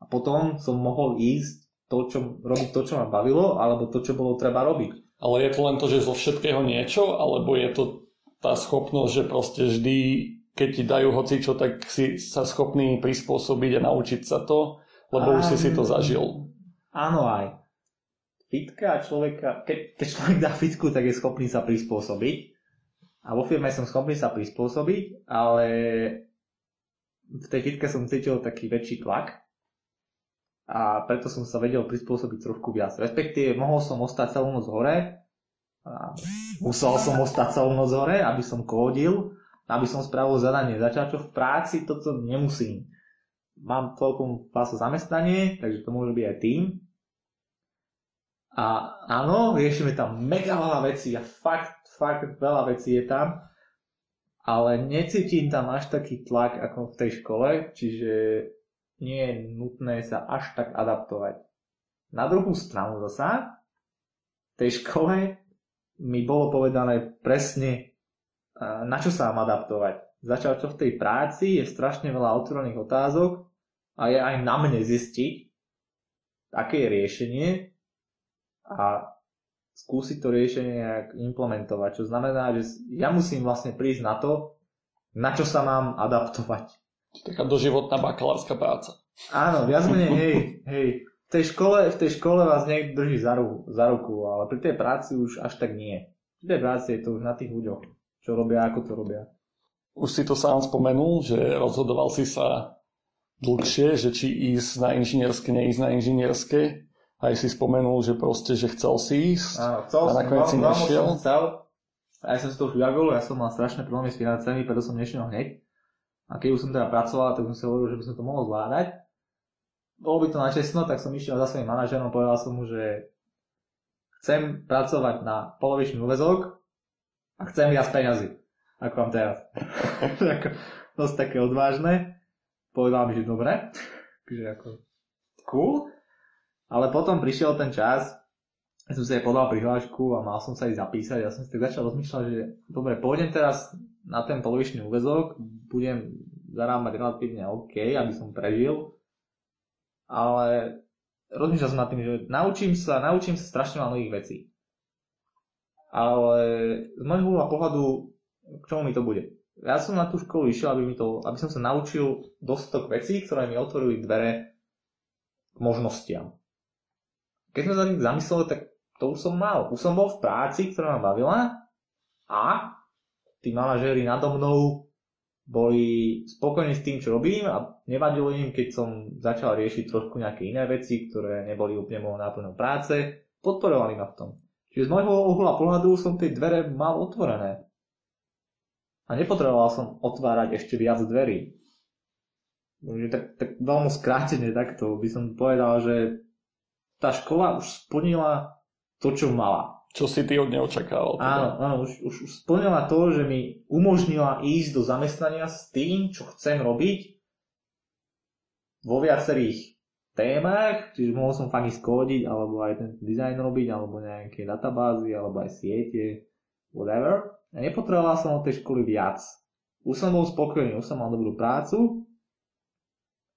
A potom som mohol ísť to, čo, robiť to, čo ma bavilo, alebo to, čo bolo treba robiť. Ale je to len to, že zo všetkého niečo, alebo je to tá schopnosť, že proste vždy, keď ti dajú hocičo, tak si sa schopný prispôsobiť a naučiť sa to, lebo už si si to zažil. Áno aj. Fitka človeka, keď, keď človek dá fitku, tak je schopný sa prispôsobiť. A vo firme som schopný sa prispôsobiť, ale v tej fitke som cítil taký väčší tlak, a preto som sa vedel prispôsobiť trošku viac. Respektíve mohol som ostať celú noc hore, a musel som ostať celú noc hore, aby som kódil, aby som spravil zadanie. Začal čo v práci, toto nemusím. Mám celkom pása zamestnanie, takže to môže byť aj tým. A áno, riešime tam mega veľa vecí a fakt, fakt veľa vecí je tam, ale necítim tam až taký tlak ako v tej škole, čiže nie je nutné sa až tak adaptovať. Na druhú stranu zasa, v tej škole mi bolo povedané presne, na čo sa mám adaptovať. Začal čo v tej práci, je strašne veľa otvorených otázok a je aj na mne zistiť, aké je riešenie a skúsiť to riešenie nejak implementovať. Čo znamená, že ja musím vlastne prísť na to, na čo sa mám adaptovať. Taká doživotná bakalárska práca. Áno, viac menej, hej, hej. V tej škole, v tej škole vás niekto drží za, ruku, za ruku, ale pri tej práci už až tak nie. Pri tej práci je to už na tých ľuďoch, čo robia, ako to robia. Už si to sám spomenul, že rozhodoval si sa dlhšie, že či ísť na inžinierske, neísť na inžinierske. Aj si spomenul, že proste, že chcel si ísť Áno, chcel a nakoniec si nešiel. Som chcel, a ja som si to už ja som mal strašné problémy s financiami, preto som nešiel hneď. A keď už som teda pracoval, tak som si hovoril, že by som to mohol zvládať. Bolo by to načesno, tak som išiel za svojím manažerom, povedal som mu, že chcem pracovať na polovičný úvezok a chcem viac peňazí, ako mám teraz. Dosť také odvážne. Povedal mi, že dobre, že ako cool. Ale potom prišiel ten čas, ja som si aj podal prihlášku a mal som sa aj zapísať. Ja som si tak začal rozmýšľať, že dobre, pôjdem teraz na ten polovičný úvezok, budem zarábať relatívne OK, aby som prežil, ale rozmýšľal som nad tým, že naučím sa, naučím sa strašne veľa nových vecí. Ale z môjho pohľadu, k čomu mi to bude? Ja som na tú školu išiel, aby, mi to, aby som sa naučil dostatok vecí, ktoré mi otvorili dvere k možnostiam. Keď sme sa tým zamysleli, tak to už som mal. Už som bol v práci, ktorá ma bavila a tí manažéri nado mnou boli spokojní s tým, čo robím a nevadilo im, keď som začal riešiť trošku nejaké iné veci, ktoré neboli úplne môjho náplňou práce, podporovali ma v tom. Čiže z môjho uhla pohľadu som tie dvere mal otvorené. a nepotreboval som otvárať ešte viac dverí. Tak, tak veľmi skrátene takto by som povedal, že tá škola už splnila to, čo mala. Čo si ty od neho očakával? Teda? Áno, áno už, už, už splnila to, že mi umožnila ísť do zamestnania s tým, čo chcem robiť vo viacerých témach, čiže mohol som fakt skódiť, alebo aj ten dizajn robiť, alebo nejaké databázy, alebo aj siete, whatever. A nepotreboval som od tej školy viac. Už som bol spokojný, už som mal dobrú prácu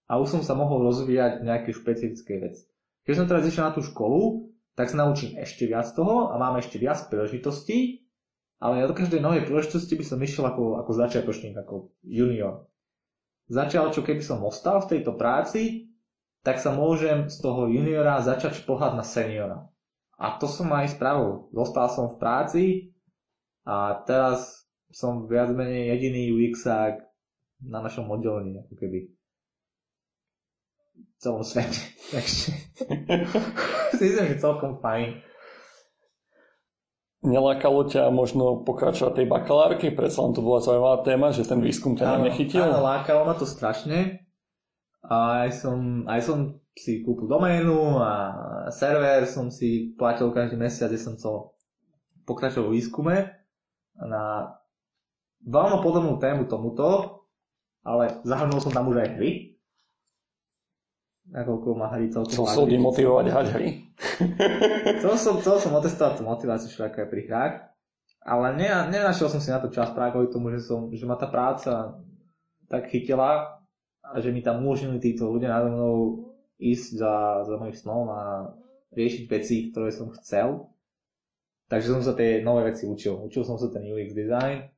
a už som sa mohol rozvíjať v nejakej špecifickej veci. Keď som teraz išiel na tú školu, tak sa naučím ešte viac toho a mám ešte viac príležitostí, ale ja do každej novej príležitosti by som išiel ako, ako začiatočník, ako junior. Začal, čo keby som ostal v tejto práci, tak sa môžem z toho juniora začať šplhať na seniora. A to som aj spravil. Zostal som v práci a teraz som viac menej jediný UXák na našom oddelení, ako keby celom svete. Takže myslím, že celkom fajn. Nelákalo ťa možno pokračovať tej bakalárky? Predsa len to bola zaujímavá téma, že ten výskum ťa áno, nechytil. Áno, lákalo ma to strašne. A aj som, aj som si kúpil doménu a server som si platil každý mesiac, kde som chcel pokračovať v výskume na veľmi podobnú tému tomuto, ale zahrnul som tam už aj hry nakoľko ma hry celkom Chcel som motivovať hrať hry. chcel, som, chcel som otestovať tú motiváciu však aj pri hrách, ale ne, nenašiel som si na to čas práve kvôli tomu, že, som, že ma tá práca tak chytila a že mi tam umožnili títo ľudia nado mnou ísť za, za mojim snom a riešiť veci, ktoré som chcel. Takže som sa tie nové veci učil. Učil som sa ten UX design,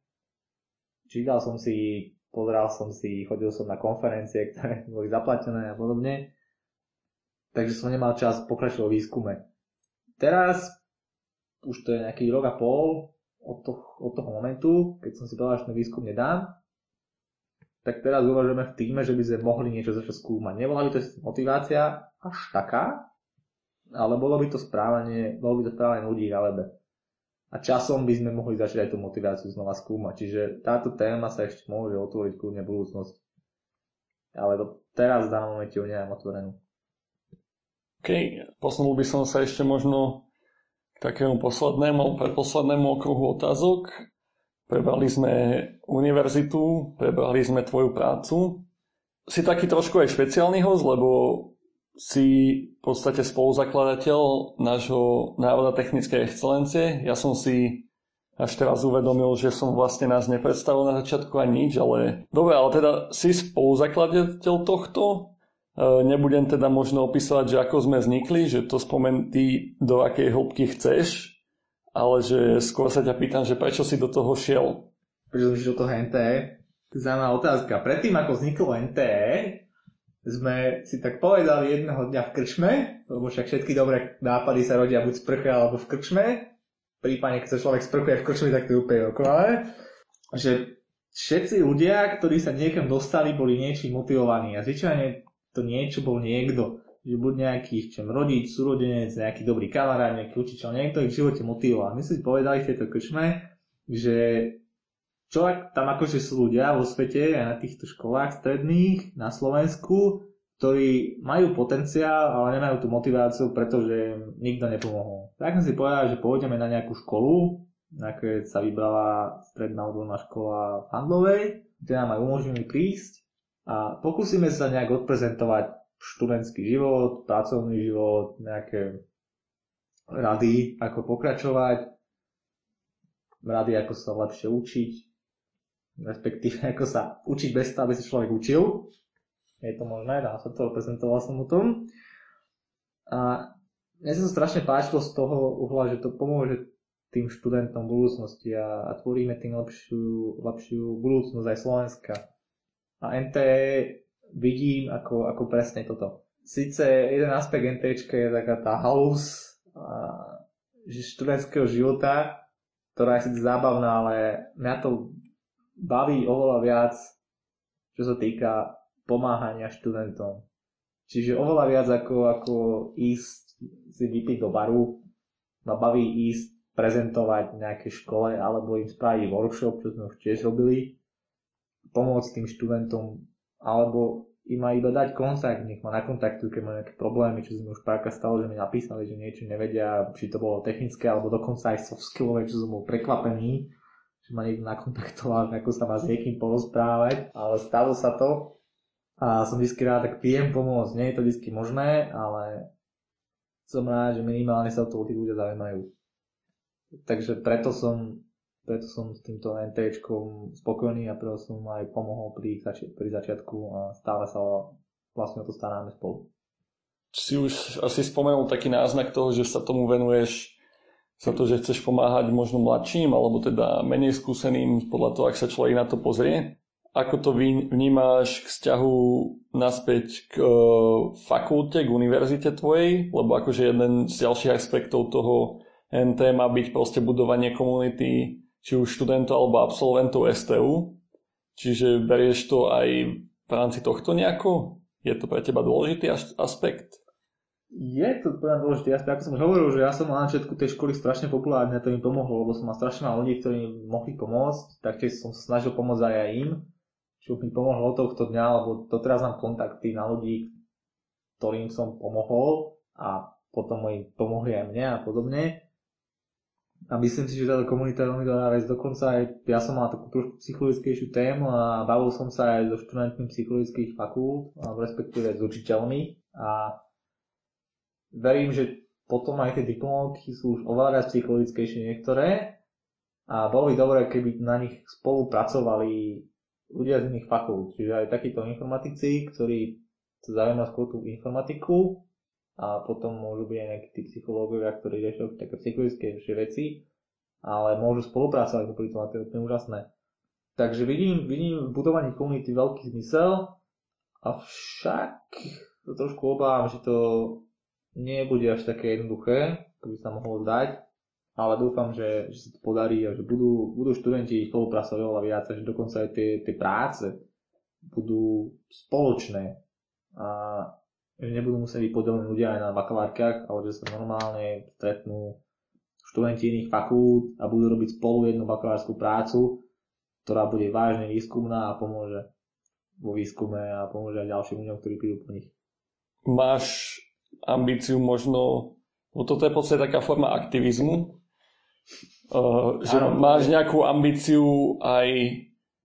čítal som si, pozeral som si, chodil som na konferencie, ktoré boli zaplatené a podobne takže som nemal čas pokračovať v výskume. Teraz, už to je nejaký rok a pol od, to, od toho momentu, keď som si povedal, že ten výskum nedám, tak teraz uvažujeme v týme, že by sme mohli niečo začať skúmať. Nebola by to motivácia až taká, ale bolo by to správanie, bolo by to správanie ľudí na webe. A časom by sme mohli začať aj tú motiváciu znova skúmať. Čiže táto téma sa ešte môže otvoriť kľudne v budúcnosti. Ale to teraz v danom momente ju otvorenú. OK, posunul by som sa ešte možno k takému poslednému, predposlednému okruhu otázok. Prebrali sme univerzitu, prebrali sme tvoju prácu. Si taký trošku aj špeciálny host, lebo si v podstate spoluzakladateľ nášho národa technickej excelencie. Ja som si až teraz uvedomil, že som vlastne nás nepredstavil na začiatku ani nič, ale dobre, ale teda si spoluzakladateľ tohto nebudem teda možno opisovať, že ako sme vznikli, že to spomen ty do akej hĺbky chceš, ale že skôr sa ťa pýtam, že prečo si do toho šiel. Prečo si do toho NTE? Zaujímavá otázka. Predtým, ako vzniklo NTE, sme si tak povedali jedného dňa v krčme, lebo však všetky dobré nápady sa rodia buď v sprche alebo v krčme. Prípadne, keď sa človek sprchuje v krčme, tak to je úplne dokonalé. Že všetci ľudia, ktorí sa niekam dostali, boli niečím motivovaní. A zvyčajne to niečo bol niekto, že buď nejaký čo rodič, súrodenec, nejaký dobrý kamarát, nejaký učiteľ, niekto ich v živote motivoval. My si povedali v tejto krčme, že čo ak tam akože sú ľudia vo svete aj na týchto školách stredných na Slovensku, ktorí majú potenciál, ale nemajú tú motiváciu, pretože nikto nepomohol. Tak sme si povedali, že pôjdeme na nejakú školu, nakoniec sa vybrala stredná odborná škola v Handlovej, kde nám aj umožnili prísť a pokúsime sa nejak odprezentovať študentský život, pracovný život, nejaké rady, ako pokračovať, rady, ako sa lepšie učiť, respektíve ako sa učiť bez toho, aby sa človek učil. Je to možné, dá sa to, prezentoval som o tom. A mne sa to strašne páčilo z toho uhla, že to pomôže tým študentom budúcnosti a, a tvoríme tým lepšiu, lepšiu budúcnosť aj Slovenska. A NTE vidím ako, ako presne toto. Sice jeden aspekt NT je taká tá halus že študentského života, ktorá je síce zábavná, ale mňa to baví oveľa viac, čo sa týka pomáhania študentom. Čiže oveľa viac ako, ako ísť si vypiť do baru, ma baví ísť prezentovať nejaké škole alebo im spraviť workshop, čo sme už tiež robili, pomôcť tým študentom alebo im aj iba dať kontakt, nech ma nakontaktujú, keď majú nejaké problémy, čo sme už párkrát stalo, že mi napísali, že niečo nevedia, či to bolo technické, alebo dokonca aj soft skillové, čo som bol prekvapený, že ma niekto nakontaktoval, ako sa má s niekým porozprávať, ale stalo sa to a som vždy rád, tak viem pomôcť, nie je to vždy možné, ale som rád, že minimálne sa o to tí ľudia zaujímajú. Takže preto som preto som s týmto NTčkom spokojný a preto som aj pomohol pri, zači- pri začiatku a stále sa vlastne o to staráme spolu. Si už asi spomenul taký náznak toho, že sa tomu venuješ za to, že chceš pomáhať možno mladším alebo teda menej skúseným podľa toho, ak sa človek na to pozrie. Ako to vnímáš k vzťahu naspäť k e, fakulte, k univerzite tvojej? Lebo akože jeden z ďalších aspektov toho NT má byť proste budovanie komunity či už študentov alebo absolventov STU. Čiže berieš to aj v rámci tohto nejako? Je to pre teba dôležitý aspekt? Je to pre mňa dôležitý aspekt. Ako som už hovoril, že ja som na začiatku tej školy strašne populárny a to mi pomohlo, lebo som mal strašne malo ľudí, ktorí mi mohli pomôcť, taktiež som sa snažil pomôcť aj, aj im, čo mi pomohlo od tohto dňa, lebo doteraz mám kontakty na ľudí, ktorým som pomohol a potom im pomohli aj mne a podobne. A myslím si, že táto komunita je veľmi dobrá vec. Dokonca aj ja som mal takú trošku psychologickejšiu tému a bavil som sa aj so študentmi psychologických fakult, respektíve s učiteľmi. A verím, že potom aj tie diplomovky sú už oveľa psychologickejšie niektoré. A bolo by dobré, keby na nich spolupracovali ľudia z iných fakult. Čiže aj takíto informatici, ktorí sa zaujímajú skôr tú informatiku, a potom môžu byť aj nejakí tí psychológovia, ktorí riešia také psychologické veci, ale môžu spolupracovať popri tom a to je úplne úžasné. Takže vidím, vidím v budovaní komunity veľký zmysel, avšak to trošku obávam, že to nebude až také jednoduché, ako by sa mohlo zdať, ale dúfam, že, že sa to podarí a že budú, budú študenti spolupracovať oveľa viac, že dokonca aj tie, tie práce budú spoločné a že nebudú musieť byť podelení ľudia aj na bakalárkach, ale že sa normálne stretnú študenti iných fakult a budú robiť spolu jednu bakalárskú prácu, ktorá bude vážne výskumná a pomôže vo výskume a pomôže aj ďalším ľuďom, ktorí prídu po nich. Máš ambíciu možno, no toto je v podstate taká forma aktivizmu, uh, že ano. máš nejakú ambíciu aj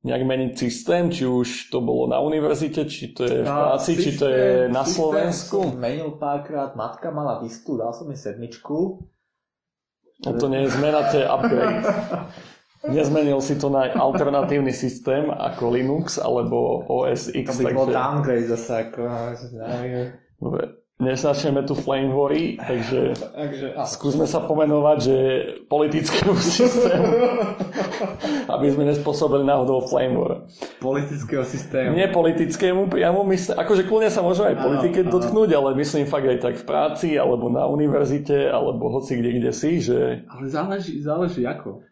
nejak meniť systém, či už to bolo na univerzite, či to je v práci, systém, či to je na Slovensku? som menil párkrát, matka mala výstu, dal som mi sedmičku. No to nie je zmena, to je upgrade. Nezmenil si to na alternatívny systém ako Linux alebo OS X. To by bol downgrade zase ako... Dobre než začneme tu flame hory, takže, takže skúsme sa pomenovať, že politickému systému, aby sme nespôsobili náhodou flame war. Politického systému. Nie politickému, priamo myslím, akože kľudne sa môže aj politike ano, dotknúť, ale myslím fakt aj tak v práci, alebo na univerzite, alebo hoci kde, kde si, že... Ale záleží, záleží ako.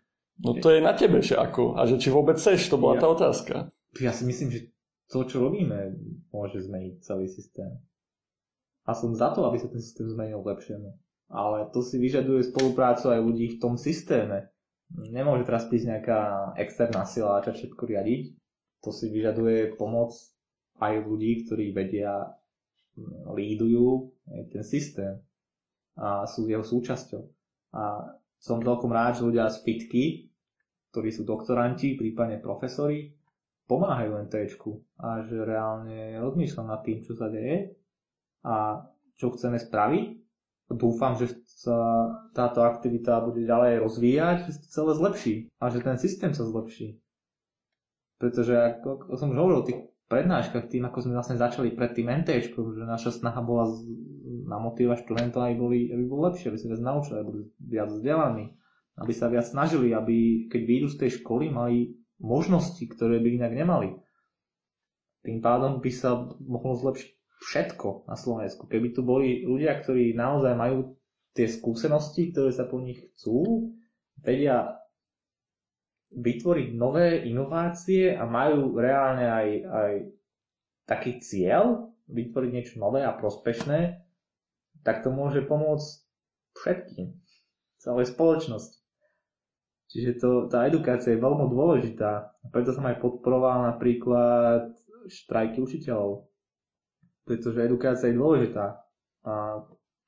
No to je na tebe, že ako. A že či vôbec chceš, to bola ja, tá otázka. Ja si myslím, že to, čo robíme, môže zmeniť celý systém a som za to, aby sa ten systém zmenil k lepšiemu. Ale to si vyžaduje spoluprácu aj ľudí v tom systéme. Nemôže teraz prísť nejaká externá sila a všetko riadiť. To si vyžaduje pomoc aj ľudí, ktorí vedia, mm, lídujú ten systém a sú jeho súčasťou. A som celkom rád, že ľudia z fitky, ktorí sú doktoranti, prípadne profesori, pomáhajú len a že reálne rozmýšľam nad tým, čo sa deje a čo chceme spraviť. Dúfam, že sa táto aktivita bude ďalej rozvíjať, že sa celé zlepší a že ten systém sa zlepší. Pretože ako, som už hovoril o tých prednáškach, tým ako sme vlastne začali pred tým NT, že naša snaha bola namotivovať študentov, aby boli, aby boli lepšie, aby sa viac naučili, aby boli viac vzdelaní, aby sa viac snažili, aby keď výjdu z tej školy, mali možnosti, ktoré by inak nemali. Tým pádom by sa mohlo zlepšiť všetko na Slovensku. Keby tu boli ľudia, ktorí naozaj majú tie skúsenosti, ktoré sa po nich chcú, vedia vytvoriť nové inovácie a majú reálne aj, aj taký cieľ, vytvoriť niečo nové a prospešné, tak to môže pomôcť všetkým, celej spoločnosti. Čiže to, tá edukácia je veľmi dôležitá. Preto som aj podporoval napríklad štrajky učiteľov. Pretože edukácia je dôležitá. A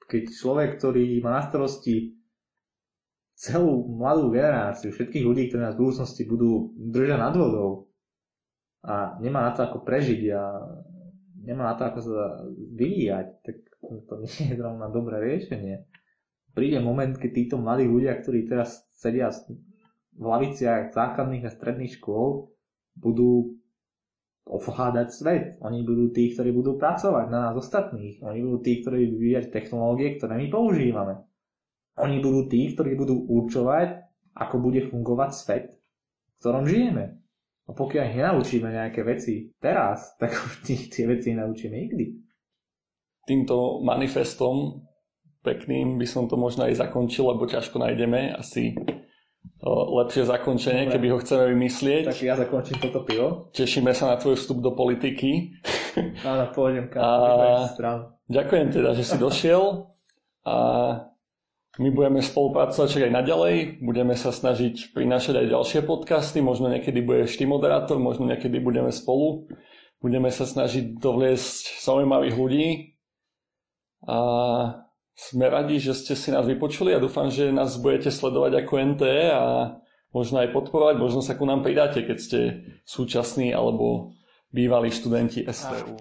keď človek, ktorý má na starosti celú mladú generáciu, všetkých ľudí, ktorí nás v budúcnosti budú držať nad vodou a nemá na to ako prežiť a nemá na to ako sa vyvíjať, tak to nie je zrovna dobré riešenie. Príde moment, keď títo mladí ľudia, ktorí teraz sedia v laviciach základných a stredných škôl, budú ovládať svet. Oni budú tí, ktorí budú pracovať na nás ostatných. Oni budú tí, ktorí vyvíjať technológie, ktoré my používame. Oni budú tí, ktorí budú určovať, ako bude fungovať svet, v ktorom žijeme. A pokiaľ ich nenaučíme nejaké veci teraz, tak už tie veci nenaučíme nikdy. Týmto manifestom pekným by som to možno aj zakončil, lebo ťažko nájdeme asi lepšie zakončenie, Dobre. keby ho chceme vymyslieť. Tak ja zakončím toto pivo. Tešíme sa na tvoj vstup do politiky. Áno, pôjdem kam. A... Ďakujem teda, že si došiel a my budeme spolupracovať aj naďalej, budeme sa snažiť prinášať aj ďalšie podcasty, možno niekedy budeš ty moderátor, možno niekedy budeme spolu. Budeme sa snažiť dovliesť zaujímavých ľudí a sme radi, že ste si nás vypočuli a dúfam, že nás budete sledovať ako NTE a možno aj podporovať, možno sa ku nám pridáte, keď ste súčasní alebo bývalí študenti STU.